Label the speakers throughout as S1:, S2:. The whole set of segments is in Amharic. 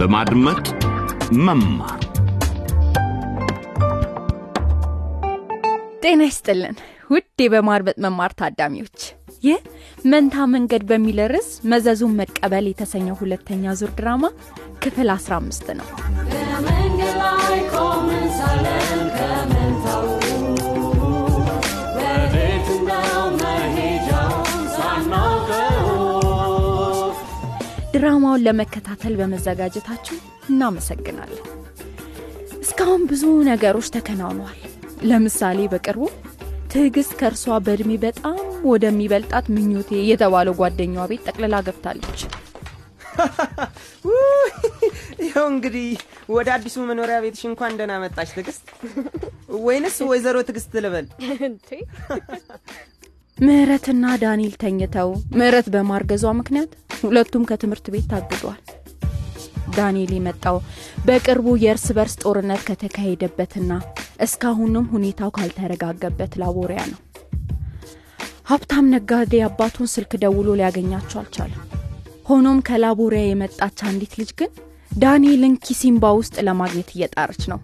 S1: በማድመጥ መማር።
S2: ጤና ይስጥልን። ውድ በማድመጥ መማር ታዳሚዎች ይህ መንታ መንገድ በሚል ርዕስ መዘዙን መቀበል የተሰኘው ሁለተኛ ዙር ድራማ ክፍል 15 ነው።
S3: በመንገድ ላይ ቆመን ሳለን
S2: ድራማውን ለመከታተል በመዘጋጀታችሁ እናመሰግናለን። እስካሁን ብዙ ነገሮች ተከናውነዋል። ለምሳሌ በቅርቡ ትዕግስት ከእርሷ በእድሜ በጣም ወደሚበልጣት ምኞቴ የተባለው ጓደኛዋ ቤት ጠቅልላ ገብታለች።
S4: ይኸው እንግዲህ ወደ አዲሱ መኖሪያ ቤትሽ እንኳን ደህና መጣች ትዕግስት። ወይንስ ወይዘሮ ትዕግስት ልበል
S2: ምህረትና ዳንኤል ተኝተው ምህረት በማርገዟ ምክንያት ሁለቱም ከትምህርት ቤት ታግዷል ዳንኤል የመጣው በቅርቡ የእርስ በርስ ጦርነት ከተካሄደበትና እስካሁንም ሁኔታው ካልተረጋገበት ላቦሪያ ነው። ሀብታም ነጋዴ አባቱን ስልክ ደውሎ ሊያገኛቸው አልቻለም። ሆኖም ከላቦሪያ የመጣች አንዲት ልጅ ግን ዳንኤልን ኪሲምባ ውስጥ ለማግኘት እየጣረች ነው።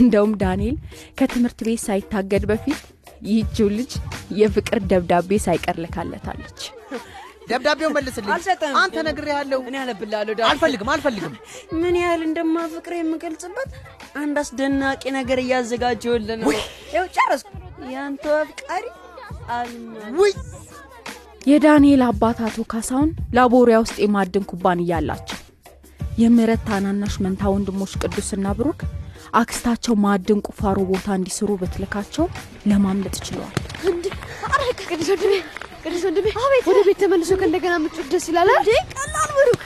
S2: እንደውም ዳንኤል ከትምህርት ቤት ሳይታገድ በፊት ይህችው ልጅ የፍቅር ደብዳቤ ሳይቀር ልካለታለች።
S5: ደብዳቤውን መልስልኝ።
S6: አልሰጠም።
S5: አንተ ነግሬሃለሁ።
S6: እኔ አነብልሃለሁ ዳ
S5: አልፈልግም አልፈልግም።
S6: ምን ያህል እንደማፍቅር የምገልጽበት አንድ አስደናቂ ነገር እያዘጋጀሁልህ ነው። ይኸው ጨረስኩ። ያንተ አፍቃሪ አልማዝ
S5: ውይ!
S2: የዳንኤል አባት አቶ ካሳውን ላቦሪያ ውስጥ የማዕድን ኩባንያ አላቸው። የምህረት ታናናሽ መንታ ወንድሞች ቅዱስና ብሩክ አክስታቸው ማዕድን ቁፋሮ ቦታ እንዲስሩ ብትልካቸው ለማምለጥ ችለዋል።
S7: ቅዱስ ወንድሜ ቅዱስ ወንድሜ ወደ ቤት ተመልሶ ከእንደገና ምጮት ደስ ይላል እንዴ! ቀላል ብሩክ!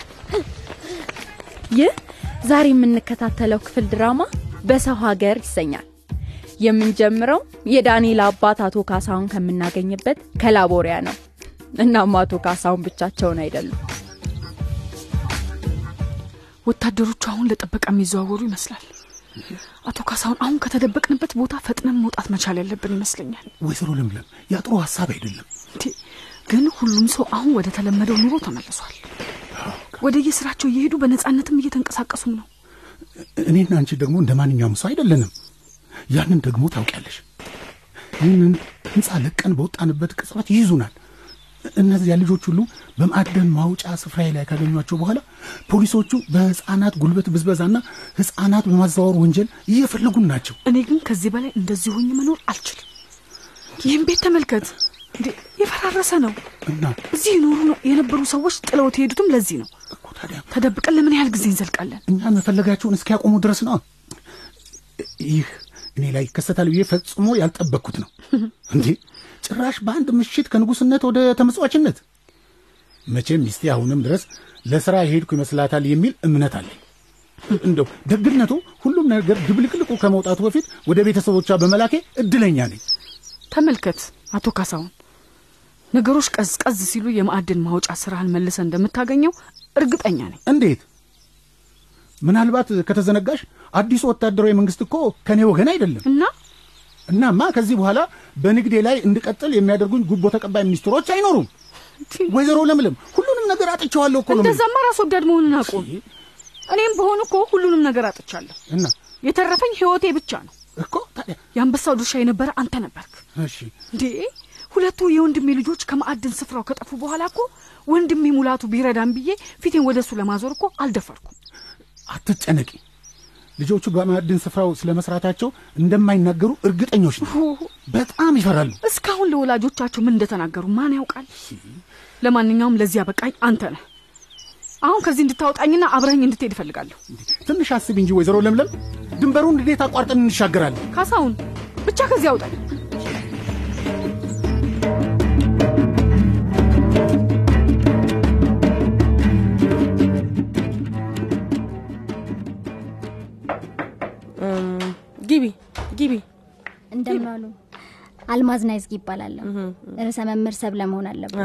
S2: ይህ ዛሬ የምንከታተለው ክፍል ድራማ በሰው ሀገር ይሰኛል። የምንጀምረው የዳንኤል አባት አቶ ካሳሁን ከምናገኝበት ከላቦሪያ ነው። እናም አቶ ካሳሁን ብቻቸውን አይደሉም።
S8: ወታደሮቹ አሁን ለጥበቃ የሚዘዋወሩ ይመስላል አቶ ካሳሁን አሁን ከተደበቅንበት ቦታ ፈጥነን መውጣት መቻል ያለብን ይመስለኛል።
S9: ወይዘሮ ለምለም ያ ጥሩ ሀሳብ አይደለም።
S8: እንዴ! ግን ሁሉም ሰው አሁን ወደ ተለመደው ኑሮ ተመልሷል። ወደ የስራቸው እየሄዱ በነጻነትም እየተንቀሳቀሱም ነው።
S9: እኔና አንቺ ደግሞ እንደ ማንኛውም ሰው አይደለንም። ያንን ደግሞ ታውቂያለሽ። ይህንን ህንፃ ለቀን በወጣንበት ቅጽበት ይይዙናል እነዚያ ልጆች ሁሉ በማዕደን ማውጫ ስፍራዬ ላይ ካገኟቸው በኋላ ፖሊሶቹ በህፃናት ጉልበት ብዝበዛና ህፃናት በማዘዋወር ወንጀል እየፈለጉን ናቸው።
S8: እኔ ግን ከዚህ በላይ እንደዚህ ሆኜ መኖር አልችልም። ይህም ቤት ተመልከት። የፈራረሰ ነው።
S9: እና?
S8: እዚህ ይኖሩ የነበሩ ሰዎች ጥለውት የሄዱትም ለዚህ ነው። ተደብቀን ለምን ያህል ጊዜ እንዘልቃለን?
S9: እኛን መፈለጋቸውን እስኪያቆሙ ድረስ ነው። ይህ እኔ ላይ ይከሰታል ብዬ ፈጽሞ ያልጠበቅኩት ነው። እንዴ ጭራሽ በአንድ ምሽት ከንጉስነት ወደ ተመጽዋችነት። መቼም ሚስቴ አሁንም ድረስ ለስራ የሄድኩ ይመስላታል የሚል እምነት አለኝ። እንደው ደግነቱ ሁሉም ነገር ድብልቅልቁ ከመውጣቱ በፊት ወደ ቤተሰቦቿ በመላኬ እድለኛ ነኝ።
S8: ተመልከት አቶ ካሳሁን ነገሮች ቀዝቀዝ ሲሉ የማዕድን ማውጫ ስራህን መልሰ እንደምታገኘው እርግጠኛ ነኝ።
S9: እንዴት? ምናልባት ከተዘነጋሽ አዲሱ ወታደራዊ መንግስት እኮ ከኔ ወገን አይደለም።
S8: እና
S9: እናማ ከዚህ በኋላ በንግዴ ላይ እንድቀጥል የሚያደርጉኝ ጉቦ ተቀባይ ሚኒስትሮች አይኖሩም። ወይዘሮ ለምለም ሁሉንም ነገር አጥቸዋለሁ እኮ
S8: እንደዛማ ራስ ወዳድ መሆንን አቁም እኔም በሆን እኮ ሁሉንም ነገር አጥቻለሁ።
S9: እና?
S8: የተረፈኝ ህይወቴ ብቻ ነው።
S9: እኮ ታዲያ?
S8: የአንበሳው ድርሻ የነበረ አንተ ነበርክ።
S9: እሺ።
S8: እንዴ? ሁለቱ የወንድሜ ልጆች ከማዕድን ስፍራው ከጠፉ በኋላ እኮ ወንድሜ ሙላቱ ቢረዳን ብዬ ፊቴን ወደ እሱ ለማዞር እኮ አልደፈርኩም።
S9: አትጨነቂ ልጆቹ በማዕድን ስፍራው ስለ መስራታቸው እንደማይናገሩ እርግጠኞች ነው በጣም ይፈራሉ።
S8: እስካሁን ለወላጆቻቸው ምን እንደተናገሩ ማን ያውቃል? ለማንኛውም ለዚህ አበቃኝ አንተ ነህ። አሁን ከዚህ እንድታወጣኝና አብረኝ እንድትሄድ እፈልጋለሁ።
S9: ትንሽ አስቢ እንጂ ወይዘሮ ለምለም ድንበሩን እንዴት አቋርጠን እንሻገራለን?
S8: ካሳሁን ብቻ ከዚህ አውጣኝ
S10: አልማዝ ናይዝጊ ይባላለሁ ርዕሰ መምህር ሰብ ለመሆን አለበት።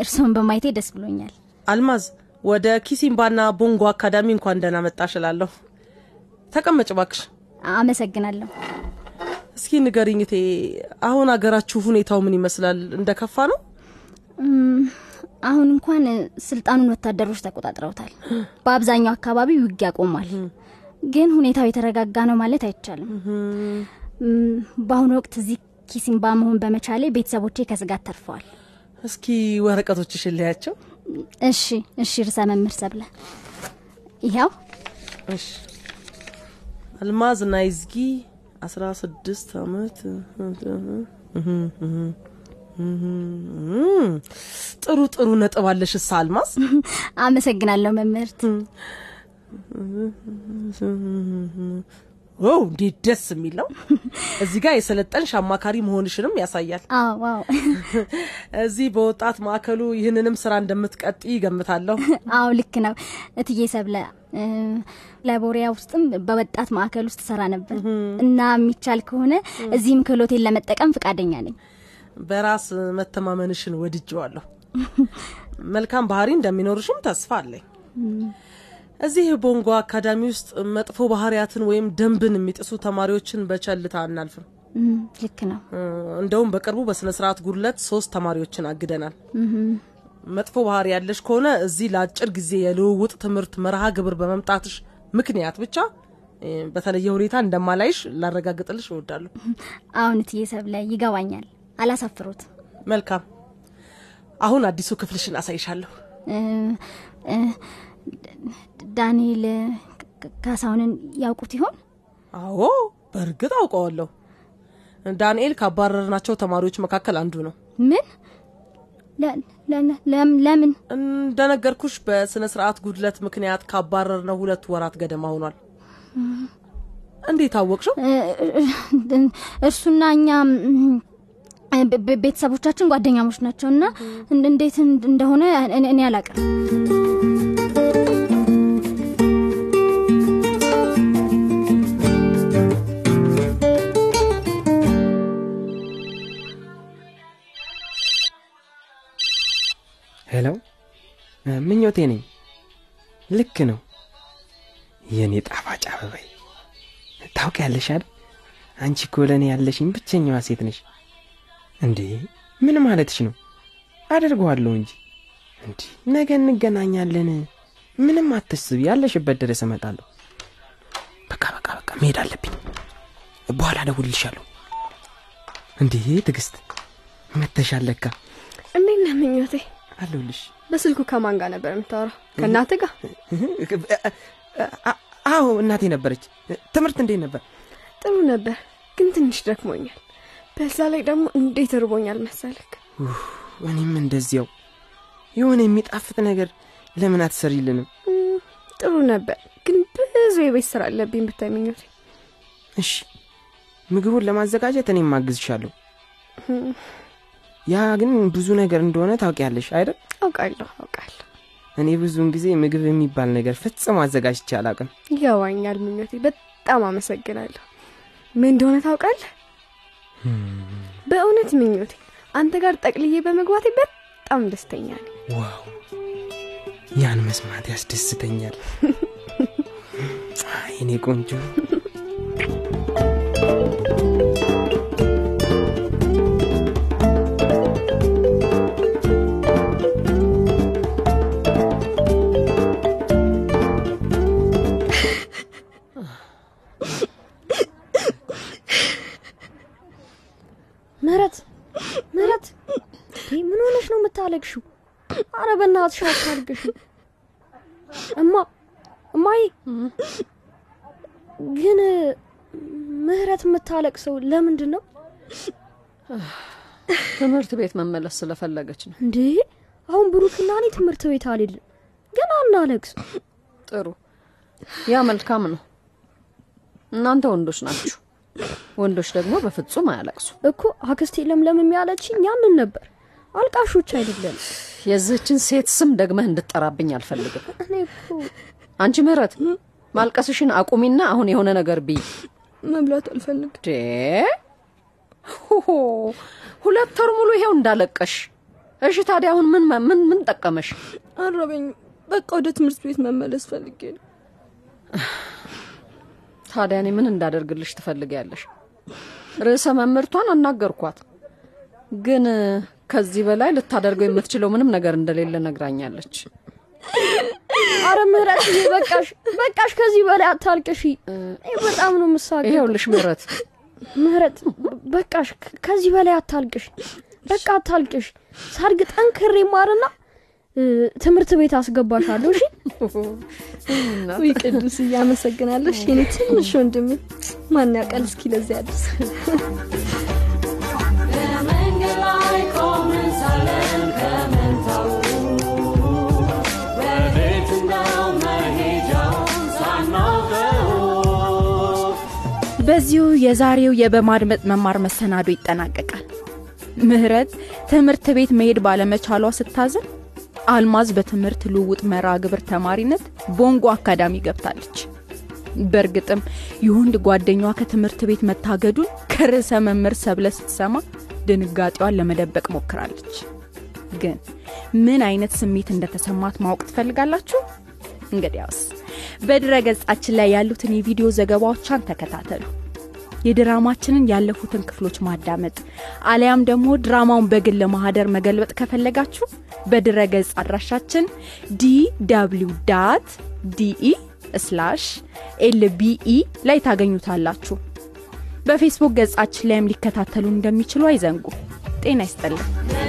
S10: እርስዎን በማየቴ ደስ ብሎኛል።
S4: አልማዝ ወደ ኪሲምባና ቦንጎ አካዳሚ እንኳን ደህና መጣሽ እላለሁ። ተቀመጭ ባክሽ
S10: አመሰግናለሁ።
S4: እስኪ ንገሪኝ እቴ አሁን አገራችሁ ሁኔታው ምን ይመስላል? እንደከፋ ነው?
S10: አሁን እንኳን ስልጣኑን ወታደሮች ተቆጣጥረውታል። በአብዛኛው አካባቢ ውጊያ ቆሟል። ግን ሁኔታው የተረጋጋ ነው ማለት አይቻልም። በአሁኑ ወቅት እዚህ ኪሲምባ መሆን በመቻሌ ቤተሰቦቼ ከስጋት ተርፈዋል።
S11: እስኪ ወረቀቶችሽን ልያቸው።
S10: እሺ እሺ፣ ርዕሰ መምህር ሰብለ ይኸው
S11: እሺ አልማዝ ናይዝጊ አስራ ስድስት አመት ጥሩ ጥሩ ነጥብ አለሽ እሳ አልማዝ
S10: አመሰግናለሁ መምህርት።
S11: ው እንዴት ደስ የሚል ነው እዚህ ጋር የሰለጠንሽ አማካሪ መሆንሽንም ያሳያል። እዚህ በወጣት ማዕከሉ ይህንንም ስራ እንደምትቀጥይ ይገምታለሁ
S10: አዎ ልክ ነው። እትዬ ሰብለ እ፣ ላቦሪያ ውስጥም በወጣት ማዕከል ውስጥ ሰራ ነበር። እና የሚቻል ከሆነ እዚህም ክህሎቴን ለመጠቀም ፈቃደኛ ነኝ።
S11: በራስ መተማመንሽን ወድጀዋለሁ መልካም ባህሪ እንደሚኖርሽም ተስፋ አለኝ እዚህ ቦንጎ አካዳሚ ውስጥ መጥፎ ባህሪያትን ወይም ደንብን የሚጥሱ ተማሪዎችን በቸልታ አናልፍም።
S10: ልክ ነው።
S11: እንደውም በቅርቡ በስነ ስርዓት ጉድለት ሶስት ተማሪዎችን አግደናል። መጥፎ ባህሪ ያለሽ ከሆነ እዚህ ለአጭር ጊዜ የልውውጥ ትምህርት መርሃ ግብር በመምጣትሽ ምክንያት ብቻ በተለየ ሁኔታ እንደማላይሽ ላረጋግጥልሽ እወዳለሁ።
S10: አሁን እትዬ ሰብለ ይገባኛል። አላሳፍሮት
S11: መልካም። አሁን አዲሱ ክፍልሽን አሳይሻለሁ
S10: ዳንኤል ካሳሁንን ያውቁት ይሆን?
S11: አዎ በእርግጥ አውቀዋለሁ። ዳንኤል ካባረርናቸው ተማሪዎች መካከል አንዱ ነው።
S10: ምን? ለምን?
S11: እንደነገርኩሽ በስነ ስርዓት ጉድለት ምክንያት ካባረርነው ሁለት ወራት ገደማ ሆኗል። እንዴት አወቅሽው?
S10: እርሱና እኛ ቤተሰቦቻችን ጓደኛሞች ናቸው እና እን- እንዴት እንደሆነ እኔ እኔ አላቅም።
S4: እ፣ ምኞቴ ነኝ። ልክ ነው። የእኔ ጣፋጭ አበባይ ታውቂያለሽ አይደል? አንቺ እኮ ለእኔ ያለሽኝ ብቸኛዋ ሴት ነሽ። እንዴ ምን ማለትሽ ነው? አደርገዋለሁ እንጂ። እንዲ ነገ እንገናኛለን። ምንም አትስቢ። ያለሽበት ድረስ እመጣለሁ። በቃ በቃ በቃ መሄድ አለብኝ። በኋላ እደውልልሻለሁ። እንዴ ትዕግስት። መተሻል ለካ።
S7: እንዴት ነህ?
S4: አለሁልሽ
S7: በስልኩ ከማን ጋር ነበር የምታወራው? ከእናትህ ጋር?
S4: አዎ እናቴ ነበረች ትምህርት እንዴት ነበር
S7: ጥሩ ነበር፣ ግን ትንሽ ደክሞኛል። በዛ ላይ ደግሞ እንዴት እርቦኛል መሰልክ።
S4: እኔም እንደዚያው የሆነ የሚጣፍጥ ነገር ለምን አትሰሪልንም
S7: ጥሩ ነበር፣ ግን ብዙ የቤት ስራ አለብኝ ብታይ ምኞቴ።
S4: እሺ ምግቡን ለማዘጋጀት እኔም ማግዝሻለሁ
S7: እም፣
S4: ያ ግን ብዙ ነገር እንደሆነ ታውቂያለሽ አይደል
S7: አውቃለሁ አውቃለሁ፣
S4: እኔ ብዙውን ጊዜ ምግብ የሚባል ነገር ፈጽሞ አዘጋጅቼ አላቅም
S7: ይገባኛል ምኞቴ። በጣም አመሰግናለሁ። ምን እንደሆነ ታውቃለህ? በእውነት ምኞቴ አንተ ጋር ጠቅልዬ በመግባቴ በጣም ደስተኛ ነኝ።
S4: ዋው ያን መስማት ያስደስተኛል አይ፣ እኔ ቆንጆ
S7: አታልቅሽ። እማ እማዬ፣ ግን ምህረት የምታለቅሰው ለምንድን ነው
S12: ትምህርት ቤት መመለስ ስለፈለገች ነው።
S7: እንዴ? አሁን ብሩክና እኔ ትምህርት ቤት አልሄድም፣ ግን አናለቅስ።
S12: ጥሩ፣ ያ መልካም ነው። እናንተ ወንዶች ናችሁ። ወንዶች ደግሞ በፍጹም አያለቅሱ።
S7: እኮ አክስቴ ለምለም የሚያለችኝ ያንን ነበር። አልቃሾች አይደለም።
S12: የዚህችን ሴት ስም ደግመህ እንድጠራብኝ አልፈልግም። አንቺ ምህረት ማልቀስሽን አቁሚና አሁን የሆነ ነገር ብይ።
S7: መብላት
S12: ሆሆ፣ ሁለት ወር ሙሉ ይሄው እንዳለቀሽ። እሺ ታዲያ አሁን ምን ምን ምን ጠቀመሽ?
S7: አረበኝ። በቃ ወደ ትምህርት ቤት መመለስ ፈልጌ ነው።
S12: ታዲያ እኔ ምን እንዳደርግልሽ ትፈልጊያለሽ? ርዕሰ መምህርቷን አናገርኳት፣ ግን ከዚህ በላይ ልታደርገው የምትችለው ምንም ነገር እንደሌለ ነግራኛለች።
S7: አረ ምህረት በቃሽ በቃሽ፣ ከዚህ በላይ አታልቅሺ። በጣም ነው የምሳቀቀው።
S12: ይኸውልሽ ምህረት
S7: ምህረት በቃሽ፣ ከዚህ በላይ አታልቅሽ። በቃ አታልቅሽ። ሳድግ ጠንክሬ ማርና ትምህርት ቤት አስገባሻለሁ። እሺ ውይ ቅዱስ እያመሰግናለሽ የኔ ትንሽ ወንድም። ማን ያውቃል እስኪ ለዚያ ያድርስ።
S2: በዚሁ የዛሬው የበማድመጥ መማር መሰናዶ ይጠናቀቃል። ምህረት ትምህርት ቤት መሄድ ባለመቻሏ ስታዝን፣ አልማዝ በትምህርት ልውውጥ መርሃ ግብር ተማሪነት ቦንጎ አካዳሚ ገብታለች። በእርግጥም የወንድ ጓደኛዋ ከትምህርት ቤት መታገዱን ከርዕሰ መምህር ሰብለ ስትሰማ ድንጋጤዋን ለመደበቅ ሞክራለች። ግን ምን አይነት ስሜት እንደተሰማት ማወቅ ትፈልጋላችሁ? እንግዲያውስ በድረ ገጻችን ላይ ያሉትን የቪዲዮ ዘገባዎቿን ተከታተሉ። የድራማችንን ያለፉትን ክፍሎች ማዳመጥ አሊያም ደግሞ ድራማውን በግል ማህደር መገልበጥ ከፈለጋችሁ በድረ ገጽ አድራሻችን DW dot DE slash LBE ላይ ታገኙታላችሁ። በፌስቡክ ገጻችን ላይም ሊከታተሉ እንደሚችሉ አይዘንጉ። ጤና ይስጥልን።